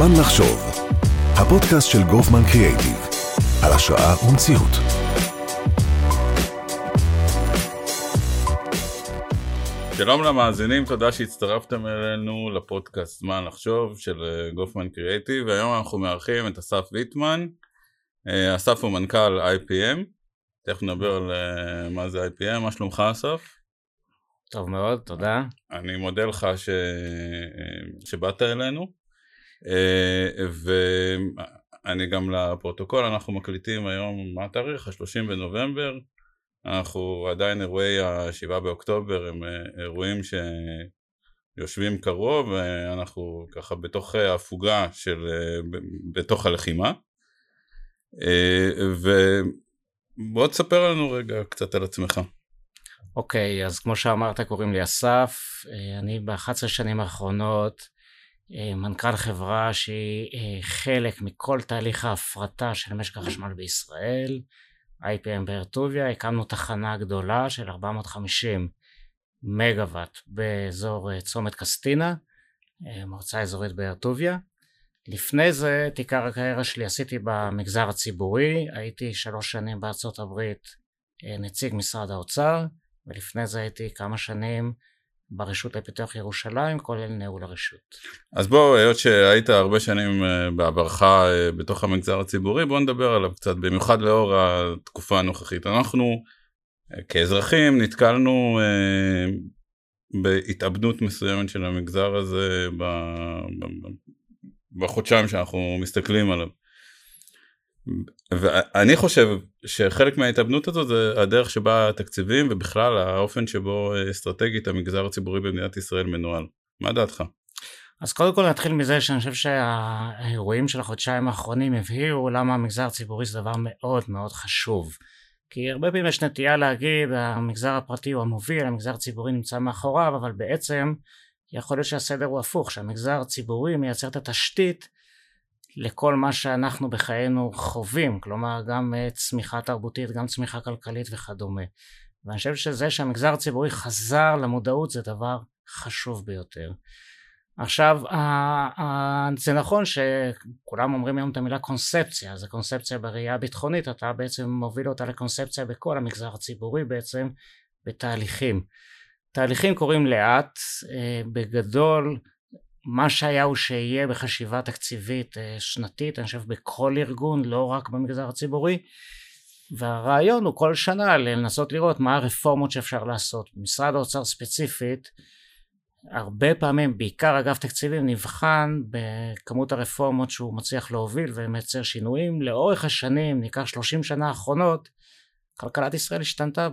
זמן לחשוב, הפודקאסט של גופמן קריאייטיב, על השראה ומציאות. שלום למאזינים, תודה שהצטרפתם אלינו לפודקאסט זמן לחשוב של אה, גופמן קריאייטיב, והיום אנחנו מארחים את אסף ויטמן. אה, אסף הוא מנכ"ל IPM, תכף נדבר על אה, מה זה IPM, מה שלומך אסף? טוב מאוד, תודה. אני מודה לך ש... שבאת אלינו. ואני גם לפרוטוקול, אנחנו מקליטים היום, מה התאריך? ה-30 בנובמבר. אנחנו עדיין אירועי ה-7 באוקטובר הם אירועים שיושבים קרוב ואנחנו ככה בתוך הפוגה של, בתוך הלחימה. ובוא תספר לנו רגע קצת על עצמך. אוקיי, okay, אז כמו שאמרת קוראים לי אסף, אני ב-11 שנים האחרונות אה, מנכ"ל חברה שהיא אה, חלק מכל תהליך ההפרטה של משק החשמל בישראל, IPM באר טוביה, הקמנו תחנה גדולה של 450 מגוואט באזור אה, צומת קסטינה, מועצה אזורית באר טוביה. לפני זה את עיקר הקריירה שלי עשיתי במגזר הציבורי, הייתי שלוש שנים בארצות הברית נציג משרד האוצר, ולפני זה הייתי כמה שנים ברשות לפיתוח ירושלים, כולל ניהול הרשות. אז בוא, היות שהיית הרבה שנים אה, בעברך אה, בתוך המגזר הציבורי, בוא נדבר עליו קצת, במיוחד לאור התקופה הנוכחית. אנחנו אה, כאזרחים נתקלנו בהתאבדות מסוימת של המגזר הזה בחודשיים שאנחנו מסתכלים עליו. ואני חושב שחלק מההתאבנות הזו זה הדרך שבה התקציבים ובכלל האופן שבו אסטרטגית המגזר הציבורי במדינת ישראל מנוהל. מה דעתך? אז קודם כל נתחיל מזה שאני חושב שהאירועים של החודשיים האחרונים הבהירו למה המגזר הציבורי זה דבר מאוד מאוד חשוב. כי הרבה פעמים יש נטייה להגיד המגזר הפרטי הוא המוביל, המגזר הציבורי נמצא מאחוריו, אבל בעצם יכול להיות שהסדר הוא הפוך, שהמגזר הציבורי מייצר את התשתית לכל מה שאנחנו בחיינו חווים, כלומר גם אה, צמיחה תרבותית, גם צמיחה כלכלית וכדומה. ואני חושב שזה שהמגזר הציבורי חזר למודעות זה דבר חשוב ביותר. עכשיו זה נכון שכולם אומרים היום את המילה קונספציה, זה קונספציה בראייה הביטחונית, אתה בעצם מוביל אותה לקונספציה בכל המגזר הציבורי בעצם בתהליכים. תהליכים קורים לאט, אה, בגדול מה שהיה הוא שיהיה בחשיבה תקציבית אה, שנתית, אני חושב בכל ארגון, לא רק במגזר הציבורי, והרעיון הוא כל שנה לנסות לראות מה הרפורמות שאפשר לעשות. במשרד האוצר ספציפית, הרבה פעמים, בעיקר אגף תקציבים, נבחן בכמות הרפורמות שהוא מצליח להוביל ומייצר שינויים. לאורך השנים, ניקח 30 שנה האחרונות, כלכלת ישראל השתנתה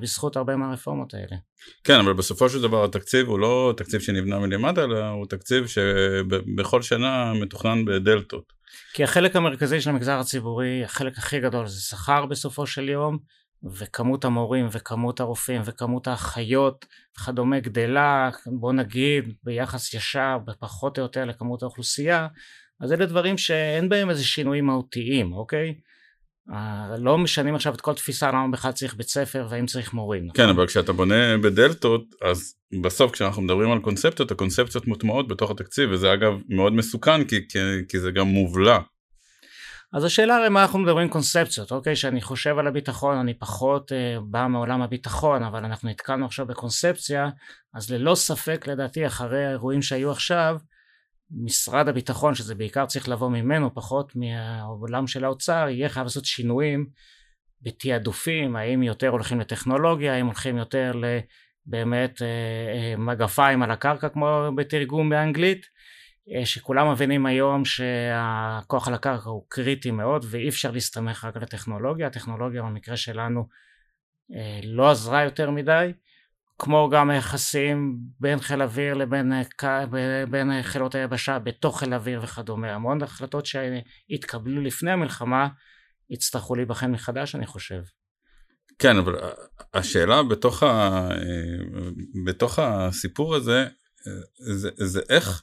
בזכות הרבה מהרפורמות האלה. כן, אבל בסופו של דבר התקציב הוא לא תקציב שנבנה מלמטה, אלא הוא תקציב שבכל שנה מתוכנן בדלתות. כי החלק המרכזי של המגזר הציבורי, החלק הכי גדול זה שכר בסופו של יום, וכמות המורים וכמות הרופאים וכמות האחיות וכדומה גדלה, בוא נגיד ביחס ישר, בפחות או יותר לכמות האוכלוסייה, אז אלה דברים שאין בהם איזה שינויים מהותיים, אוקיי? אה, לא משנים עכשיו את כל תפיסה למה בכלל צריך בית ספר והאם צריך מורים. כן אבל כשאתה בונה בדלתות אז בסוף כשאנחנו מדברים על קונספציות הקונספציות מוטמעות בתוך התקציב וזה אגב מאוד מסוכן כי, כי, כי זה גם מובלע. אז השאלה הרי מה אנחנו מדברים קונספציות אוקיי שאני חושב על הביטחון אני פחות אה, בא מעולם הביטחון אבל אנחנו נתקלנו עכשיו בקונספציה אז ללא ספק לדעתי אחרי האירועים שהיו עכשיו משרד הביטחון שזה בעיקר צריך לבוא ממנו פחות מהעולם של האוצר יהיה חייב לעשות שינויים בתעדופים האם יותר הולכים לטכנולוגיה האם הולכים יותר לבאמת אה, אה, מגפיים על הקרקע כמו בתרגום באנגלית אה, שכולם מבינים היום שהכוח על הקרקע הוא קריטי מאוד ואי אפשר להסתמך רק על הטכנולוגיה. הטכנולוגיה במקרה שלנו לא עזרה יותר מדי כמו גם היחסים בין חיל אוויר לבין בין חילות היבשה בתוך חיל אוויר וכדומה המון החלטות שהתקבלו לפני המלחמה יצטרכו להיבחן מחדש אני חושב. כן אבל השאלה בתוך, ה... בתוך הסיפור הזה זה, זה איך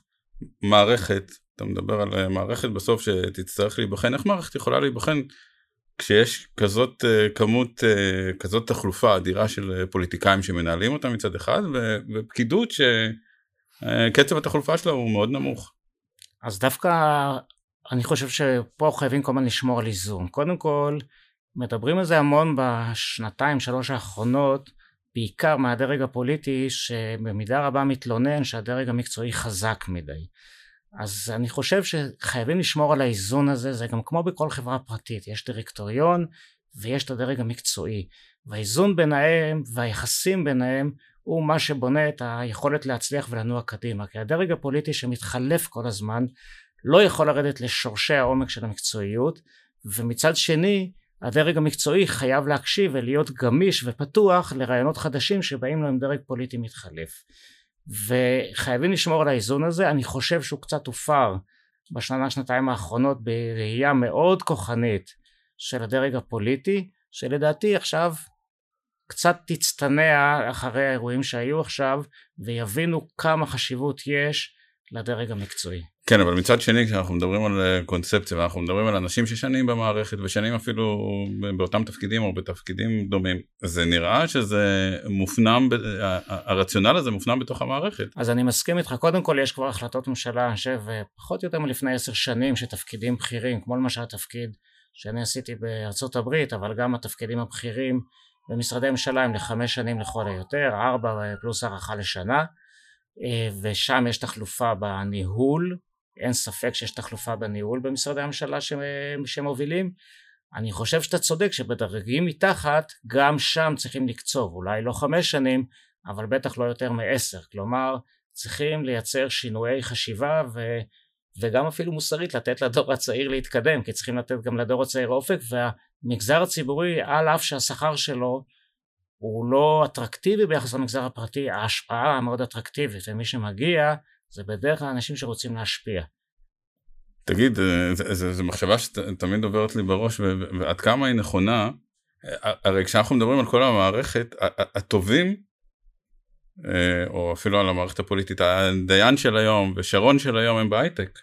מערכת אתה מדבר על מערכת בסוף שתצטרך להיבחן איך מערכת יכולה להיבחן כשיש כזאת אה, כמות, אה, כזאת תחלופה אדירה של אה, פוליטיקאים שמנהלים אותה מצד אחד, ופקידות שקצב התחלופה שלה הוא מאוד נמוך. אז דווקא אני חושב שפה חייבים כל הזמן לשמור על איזון. קודם כל, מדברים על זה המון בשנתיים שלוש האחרונות, בעיקר מהדרג הפוליטי שבמידה רבה מתלונן שהדרג המקצועי חזק מדי. אז אני חושב שחייבים לשמור על האיזון הזה, זה גם כמו בכל חברה פרטית, יש דירקטוריון ויש את הדרג המקצועי, והאיזון ביניהם והיחסים ביניהם הוא מה שבונה את היכולת להצליח ולנוע קדימה, כי הדרג הפוליטי שמתחלף כל הזמן לא יכול לרדת לשורשי העומק של המקצועיות, ומצד שני הדרג המקצועי חייב להקשיב ולהיות גמיש ופתוח לרעיונות חדשים שבאים לו עם דרג פוליטי מתחלף. וחייבים לשמור על האיזון הזה, אני חושב שהוא קצת הופר בשנה שנתיים האחרונות בראייה מאוד כוחנית של הדרג הפוליטי, שלדעתי עכשיו קצת תצטנע אחרי האירועים שהיו עכשיו ויבינו כמה חשיבות יש לדרג המקצועי. כן אבל מצד שני כשאנחנו מדברים על אה, קונספציה ואנחנו מדברים על אנשים ששנים במערכת ושנים אפילו באותם תפקידים או בתפקידים דומים זה נראה שזה מופנם הרציונל הזה מופנם בתוך המערכת. אז אני מסכים איתך קודם כל יש כבר החלטות ממשלה אני חושב פחות או יותר מלפני עשר שנים שתפקידים בכירים כמו למשל התפקיד שאני עשיתי בארצות הברית אבל גם התפקידים הבכירים במשרדי ממשלה הם לחמש שנים לכל היותר ארבע פלוס הערכה לשנה אה, ושם יש תחלופה בניהול אין ספק שיש תחלופה בניהול במשרדי הממשלה שמובילים אני חושב שאתה צודק שבדרגים מתחת גם שם צריכים לקצוב אולי לא חמש שנים אבל בטח לא יותר מעשר. כלומר צריכים לייצר שינויי חשיבה ו, וגם אפילו מוסרית לתת לדור הצעיר להתקדם כי צריכים לתת גם לדור הצעיר אופק והמגזר הציבורי על אף שהשכר שלו הוא לא אטרקטיבי ביחס למגזר הפרטי ההשפעה המאוד אטרקטיבית ומי שמגיע זה בדרך כלל אנשים שרוצים להשפיע. תגיד, אה, זו מחשבה שתמיד עוברת לי בראש ועד כמה היא נכונה, הרי כשאנחנו מדברים על כל המערכת, הטובים, אה, או אפילו על המערכת הפוליטית, הדיין של היום ושרון של היום הם בהייטק.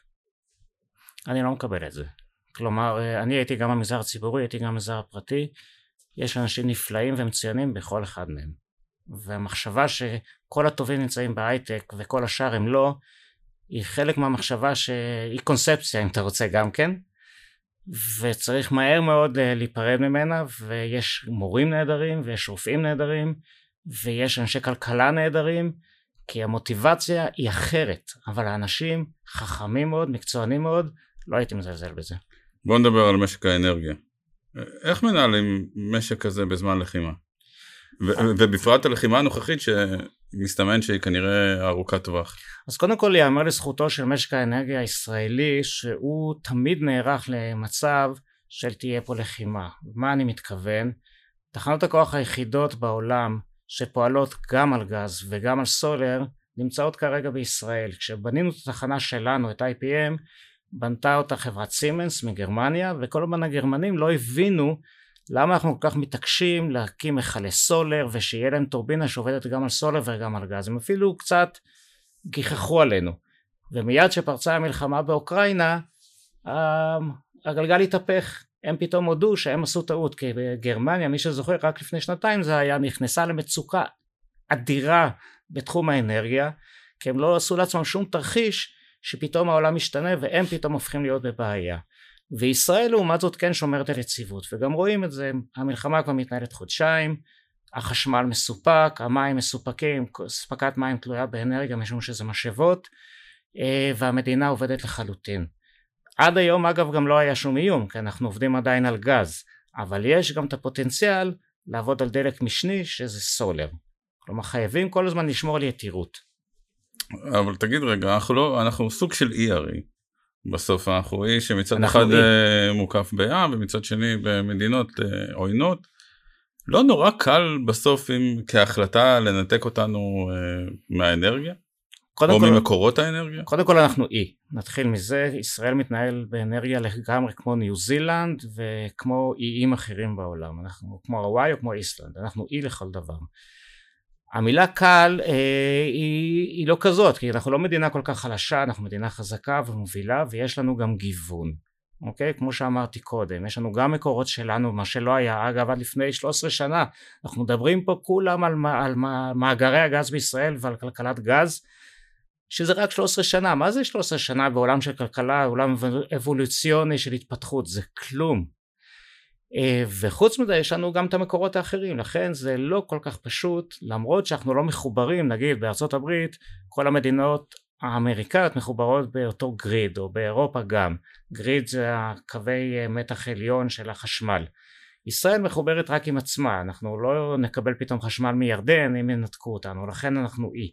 אני לא מקבל את זה. כלומר, אה, אני הייתי גם במגזר הציבורי, הייתי גם במגזר הפרטי, יש אנשים נפלאים ומצוינים בכל אחד מהם. והמחשבה שכל הטובים נמצאים בהייטק וכל השאר הם לא, היא חלק מהמחשבה שהיא קונספציה אם אתה רוצה גם כן, וצריך מהר מאוד אה, להיפרד ממנה, ויש מורים נהדרים, ויש רופאים נהדרים, ויש אנשי כלכלה נהדרים, כי המוטיבציה היא אחרת, אבל האנשים חכמים מאוד, מקצוענים מאוד, לא הייתי מזלזל בזה. בוא נדבר על משק האנרגיה. איך מנהלים משק כזה בזמן לחימה? ובפרט הלחימה הנוכחית שמסתמן שהיא כנראה ארוכת טווח. אז קודם כל ייאמר לזכותו של משק האנרגיה הישראלי שהוא תמיד נערך למצב של תהיה פה לחימה. מה אני מתכוון? תחנות הכוח היחידות בעולם שפועלות גם על גז וגם על סולר נמצאות כרגע בישראל. כשבנינו את התחנה שלנו, את IPM, בנתה אותה חברת סימנס מגרמניה וכל הזמן הגרמנים לא הבינו למה אנחנו כל כך מתעקשים להקים מכלי סולר ושיהיה להם טורבינה שעובדת גם על סולר וגם על גז? הם אפילו קצת גיחכו עלינו. ומיד שפרצה המלחמה באוקראינה הגלגל התהפך. הם פתאום הודו שהם עשו טעות כי בגרמניה מי שזוכר רק לפני שנתיים זה היה נכנסה למצוקה אדירה בתחום האנרגיה כי הם לא עשו לעצמם שום תרחיש שפתאום העולם משתנה והם פתאום הופכים להיות בבעיה וישראל לעומת זאת כן שומרת על יציבות. וגם רואים את זה המלחמה כבר מתנהלת חודשיים החשמל מסופק המים מסופקים אספקת מים תלויה באנרגיה משום שזה משאבות אה, והמדינה עובדת לחלוטין. עד היום אגב גם לא היה שום איום כי אנחנו עובדים עדיין על גז אבל יש גם את הפוטנציאל לעבוד על דלק משני שזה סולר. כלומר חייבים כל הזמן לשמור על יתירות. אבל תגיד רגע אנחנו לא אנחנו סוג של אי הרי בסוף אנחנו אי שמצד אחד אי. אה, מוקף בים ומצד שני במדינות אה, עוינות. לא נורא קל בסוף אם כהחלטה לנתק אותנו אה, מהאנרגיה? או כל, ממקורות האנרגיה? קודם כל אנחנו אי, נתחיל מזה, ישראל מתנהל באנרגיה לגמרי כמו ניו זילנד וכמו איים אחרים בעולם, אנחנו כמו הוואי או כמו איסלנד, אנחנו אי לכל דבר. המילה קל אה, היא, היא לא כזאת כי אנחנו לא מדינה כל כך חלשה אנחנו מדינה חזקה ומובילה ויש לנו גם גיוון אוקיי? כמו שאמרתי קודם יש לנו גם מקורות שלנו מה שלא היה אגב עד לפני 13 שנה. אנחנו מדברים פה כולם על, על מאגרי הגז בישראל ועל כלכלת גז שזה רק 13 שנה, מה זה 13 שנה בעולם של כלכלה, עולם אבולוציוני של התפתחות, זה כלום. אה, וחוץ מזה יש לנו גם את המקורות האחרים, לכן זה לא כל כך פשוט, למרות שאנחנו לא מחוברים, נגיד בארצות הברית, כל המדינות האמריקאיות מחוברות באותו גריד, או באירופה גם, גריד זה הקווי אה, מתח עליון של החשמל. ישראל מחוברת רק עם עצמה, אנחנו לא נקבל פתאום חשמל מירדן אם ינתקו אותנו, לכן אנחנו אי.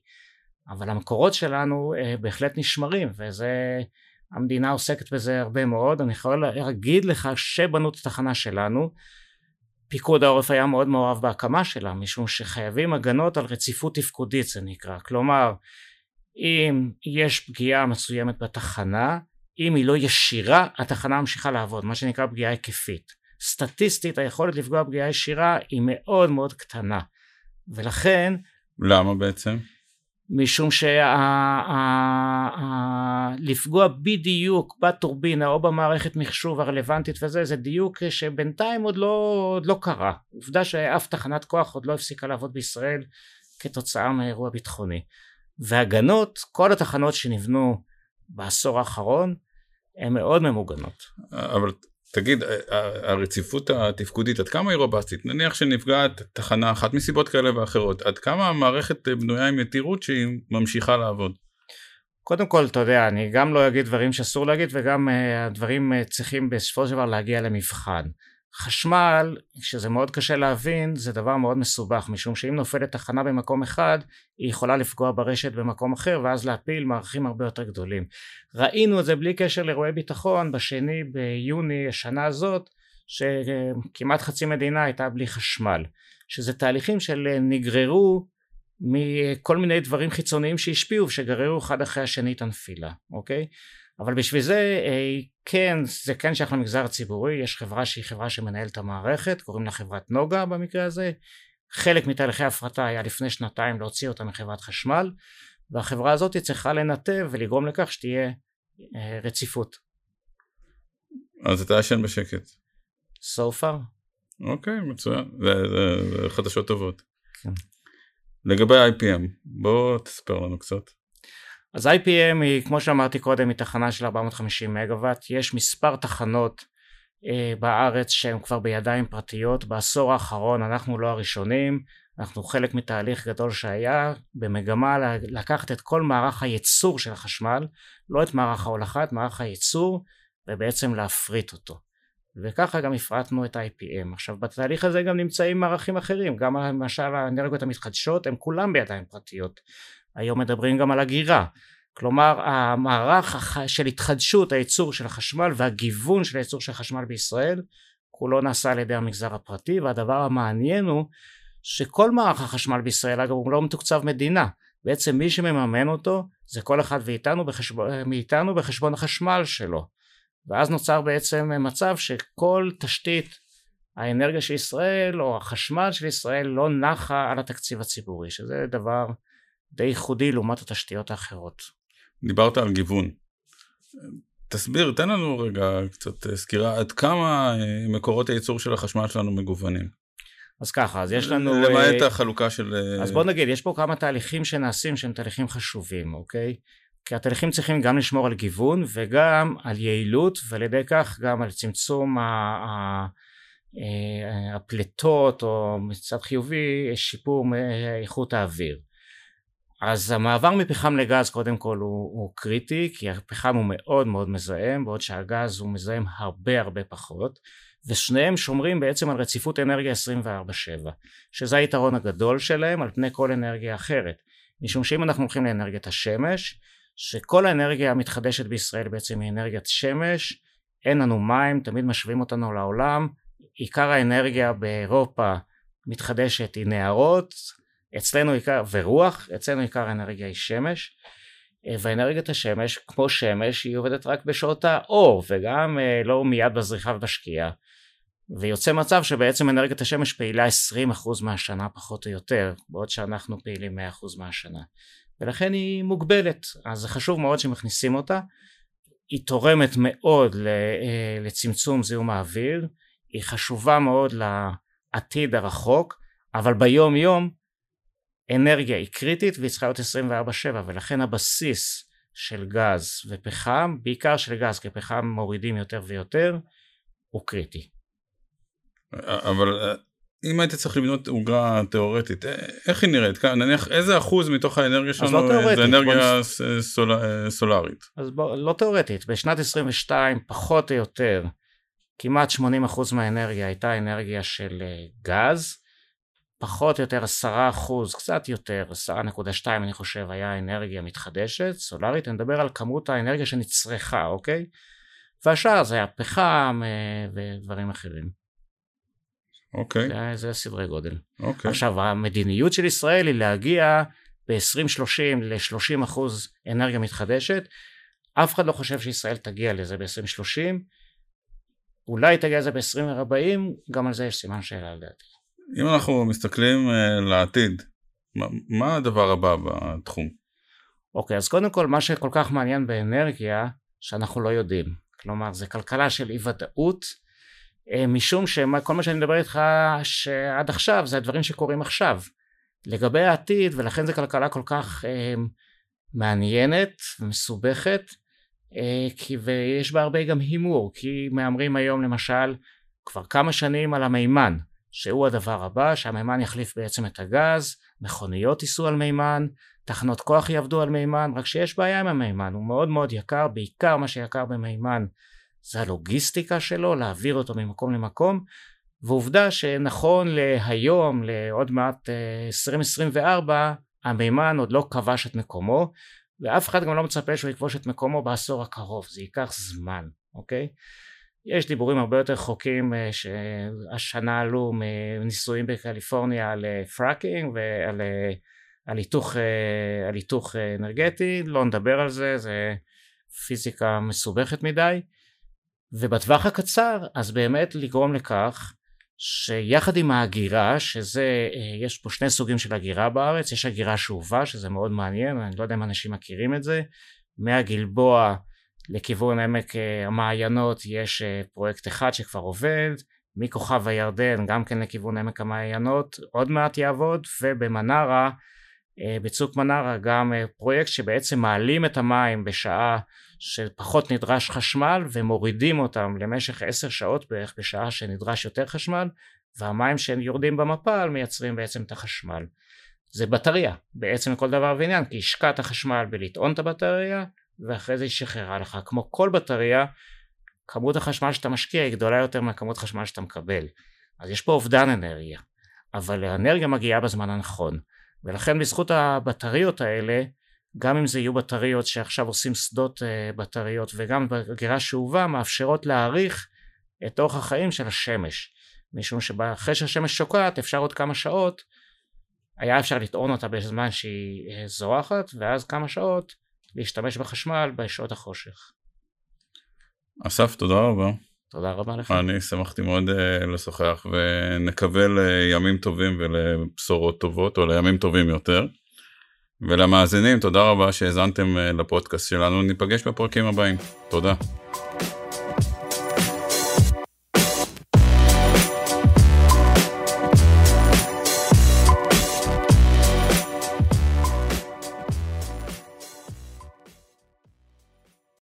אבל המקורות שלנו אה, בהחלט נשמרים וזה המדינה עוסקת בזה הרבה מאוד. אני יכול להגיד לך שבנו את התחנה שלנו. פיקוד העורף היה מאוד מעורב בהקמה שלה משום שחייבים הגנות על רציפות תפקודית זה נקרא. כלומר אם יש פגיעה מסוימת בתחנה אם היא לא ישירה התחנה ממשיכה לעבוד מה שנקרא פגיעה היקפית. סטטיסטית היכולת לפגוע פגיעה ישירה היא מאוד מאוד קטנה. ולכן למה בעצם? משום שלפגוע בדיוק בטורבינה או במערכת מחשוב הרלוונטית וזה זה דיוק שבינתיים עוד לא, עוד לא קרה. עובדה שאף תחנת כוח עוד לא הפסיקה לעבוד בישראל כתוצאה מאירוע ביטחוני. והגנות כל התחנות שנבנו בעשור האחרון הן מאוד ממוגנות. אבל תגיד, הרציפות התפקודית, עד כמה היא רובסטית? נניח שנפגעת תחנה אחת מסיבות כאלה ואחרות, עד כמה המערכת בנויה עם יתירות שהיא ממשיכה לעבוד? קודם כל, אתה יודע, אני גם לא אגיד דברים שאסור להגיד, וגם uh, הדברים צריכים בסופו של דבר להגיע למבחן. חשמל, שזה מאוד קשה להבין, זה דבר מאוד מסובך, משום שאם נופלת תחנה במקום אחד, היא יכולה לפגוע ברשת במקום אחר, ואז להפיל מערכים הרבה יותר גדולים. ראינו את זה בלי קשר לאירועי ביטחון, בשני ביוני השנה הזאת, שכמעט חצי מדינה הייתה בלי חשמל. שזה תהליכים של נגררו מכל מיני דברים חיצוניים שהשפיעו, ושגררו אחד אחרי השני את הנפילה, אוקיי? אבל בשביל זה אה, כן זה כן שייך למגזר הציבורי יש חברה שהיא חברה שמנהלת את המערכת קוראים לה חברת נוגה במקרה הזה חלק מתהליכי ההפרטה היה לפני שנתיים להוציא אותה מחברת חשמל והחברה הזאת צריכה לנתב ולגרום לכך שתהיה אה, רציפות. אז אתה ישן בשקט. So far. אוקיי מצוין זה, זה, זה חדשות טובות. כן. לגבי IPM בוא תספר לנו קצת. אז IPM היא כמו שאמרתי קודם היא תחנה של 450 מגוואט יש מספר תחנות אה, בארץ שהן כבר בידיים פרטיות. בעשור האחרון אנחנו לא הראשונים. אנחנו חלק מתהליך גדול שהיה במגמה לקחת את כל מערך הייצור של החשמל לא את מערך ההולכה את מערך הייצור ובעצם להפריט אותו. וככה גם הפרטנו את ה-IPM עכשיו בתהליך הזה גם נמצאים מערכים אחרים. גם למשל האנרגיות המתחדשות הם כולם בידיים פרטיות היום מדברים גם על הגירה. כלומר המערך של התחדשות הייצור של החשמל והגיוון של הייצור של החשמל בישראל כולו נעשה על ידי המגזר הפרטי והדבר המעניין הוא שכל מערך החשמל בישראל אגב הוא לא מתוקצב מדינה. בעצם מי שמממן אותו זה כל אחד ואיתנו בחשבון, מאיתנו בחשבון החשמל שלו. ואז נוצר בעצם מצב שכל תשתית האנרגיה של ישראל או החשמל של ישראל לא נחה על התקציב הציבורי שזה דבר די ייחודי לעומת התשתיות האחרות. דיברת על גיוון. תסביר, תן לנו רגע קצת אה, סקירה עד כמה אה, מקורות הייצור של החשמל שלנו מגוונים. אז ככה, אז יש לנו... למעט uh, החלוקה של... אז בוא נגיד, יש פה כמה תהליכים שנעשים שהם תהליכים חשובים, אוקיי? כי התהליכים צריכים גם לשמור על גיוון וגם על יעילות ועל ידי כך גם על צמצום הפליטות או מצד חיובי שיפור איכות האוויר. אז המעבר מפחם לגז קודם כל הוא, הוא קריטי כי הפחם הוא מאוד מאוד מזהם בעוד שהגז הוא מזהם הרבה הרבה פחות ושניהם שומרים בעצם על רציפות אנרגיה 24/7 שזה היתרון הגדול שלהם על פני כל אנרגיה אחרת. משום שאם אנחנו הולכים לאנרגיית השמש שכל האנרגיה המתחדשת בישראל בעצם היא אנרגיית שמש אין לנו מים תמיד משווים אותנו לעולם עיקר האנרגיה באירופה מתחדשת היא נהרות אצלנו עיקר, ורוח, אצלנו עיקר האנרגיה היא שמש, אה, ואנרגיית השמש, כמו שמש, היא עובדת רק בשעות האור, וגם אה, לא מיד בזריחה ובשקיעה. ויוצא מצב שבעצם אנרגיית השמש פעילה 20% מהשנה פחות או יותר, בעוד שאנחנו פעילים 100% מהשנה. ולכן היא מוגבלת, אז זה חשוב מאוד שמכניסים אותה. היא תורמת מאוד אה, לצמצום זיהום האוויר, היא חשובה מאוד לעתיד הרחוק, אבל ביום יום אנרגיה היא קריטית והיא צריכה להיות 24/7 ולכן הבסיס של גז ופחם, בעיקר של גז כי פחם מורידים יותר ויותר, הוא קריטי. אבל אה, אם היית צריך לבנות עוגה תיאורטית, אה, איך היא נראית? נניח איזה אחוז מתוך האנרגיה לא שלנו תיאורטית, זה אנרגיה בוא ס- סול... אה, סולארית? אז בוא, לא תיאורטית, בשנת 22 פחות או יותר כמעט 80% מהאנרגיה הייתה אנרגיה של אה, גז, פחות או יותר 10%, קצת יותר, 10.2 אני חושב היה אנרגיה מתחדשת, סולארית, אני מדבר על כמות האנרגיה שנצרכה, אוקיי? והשאר זה היה פחם אה, ודברים אחרים, אוקיי, זה, זה הסדרי גודל. אוקיי. עכשיו המדיניות של ישראל היא להגיע ב-2030 ל-30% אנרגיה מתחדשת אף אחד לא חושב שישראל תגיע לזה ב-2030 אולי תגיע לזה ב-2040 גם על זה יש סימן שאלה לדעתי אם אנחנו מסתכלים אה, לעתיד, מה, מה הדבר הבא בתחום? אוקיי אז קודם כל מה שכל כך מעניין באנרגיה שאנחנו לא יודעים. כלומר זה כלכלה של אי ודאות אה, משום שכל מה שאני מדבר איתך שעד עכשיו זה הדברים שקורים עכשיו. לגבי העתיד ולכן זו כלכלה כל כך אה, מעניינת ומסובכת אה, כי ויש בה הרבה גם הימור כי מהמרים היום למשל כבר כמה שנים על המימן שהוא הדבר הבא שהמימן יחליף בעצם את הגז מכוניות ייסעו על מימן תחנות כוח יעבדו על מימן רק שיש בעיה עם המימן הוא מאוד מאוד יקר בעיקר מה שיקר במימן זה הלוגיסטיקה שלו להעביר אותו ממקום למקום ועובדה שנכון להיום לעוד מעט אה, 2024 המימן עוד לא כבש את מקומו ואף אחד גם לא מצפה שהוא יכבוש את מקומו בעשור הקרוב זה ייקח זמן אוקיי יש דיבורים הרבה יותר רחוקים אה, שהשנה עלו מניסויים בקליפורניה על אה, fracking ועל אה, על היתוך, אה, על היתוך אה, אנרגטי. לא נדבר על זה זה פיזיקה מסובכת מדי. ובטווח הקצר אז באמת לגרום לכך שיחד עם ההגירה שזה אה, יש פה שני סוגים של הגירה בארץ יש הגירה שאובה שזה מאוד מעניין אני לא יודע אם אנשים מכירים את זה מהגלבוע לכיוון עמק אה, המעיינות יש אה, פרויקט אחד שכבר עובד מכוכב הירדן גם כן לכיוון עמק המעיינות עוד מעט יעבוד ובמנרה אה, בצוק מנרה גם פרויקט שבעצם מעלים את המים בשעה שפחות נדרש חשמל ומורידים אותם למשך עשר שעות בערך בשעה שנדרש יותר חשמל והמים שיורדים במפל מייצרים בעצם את החשמל. זה בטריה בעצם לכל דבר ועניין כי השקעת חשמל בלטעון את הבטריה ואחרי זה היא שחררה לך. כמו כל בטריה כמות החשמל שאתה משקיע היא גדולה יותר מהכמות חשמל שאתה מקבל. אז יש פה אובדן אנרגיה. אבל האנרגיה מגיעה בזמן הנכון. ולכן בזכות הבטריות האלה גם אם זה יהיו בטריות שעכשיו עושים שדות uh, בטריות וגם בגירה שאובה מאפשרות להאריך את אורך החיים של השמש. משום שאחרי שהשמש שוקעת אפשר עוד כמה שעות היה אפשר לטעון אותה בזמן שהיא uh, זורחת ואז כמה שעות להשתמש בחשמל בשעות החושך אסף, תודה רבה. תודה רבה לך אני שמחתי מאוד uh, לשוחח ונקווה לימים טובים ולבשורות טובות או לימים טובים יותר. ולמאזינים תודה רבה שהאזנתם uh, לפודקאסט שלנו ניפגש בפרקים הבאים תודה.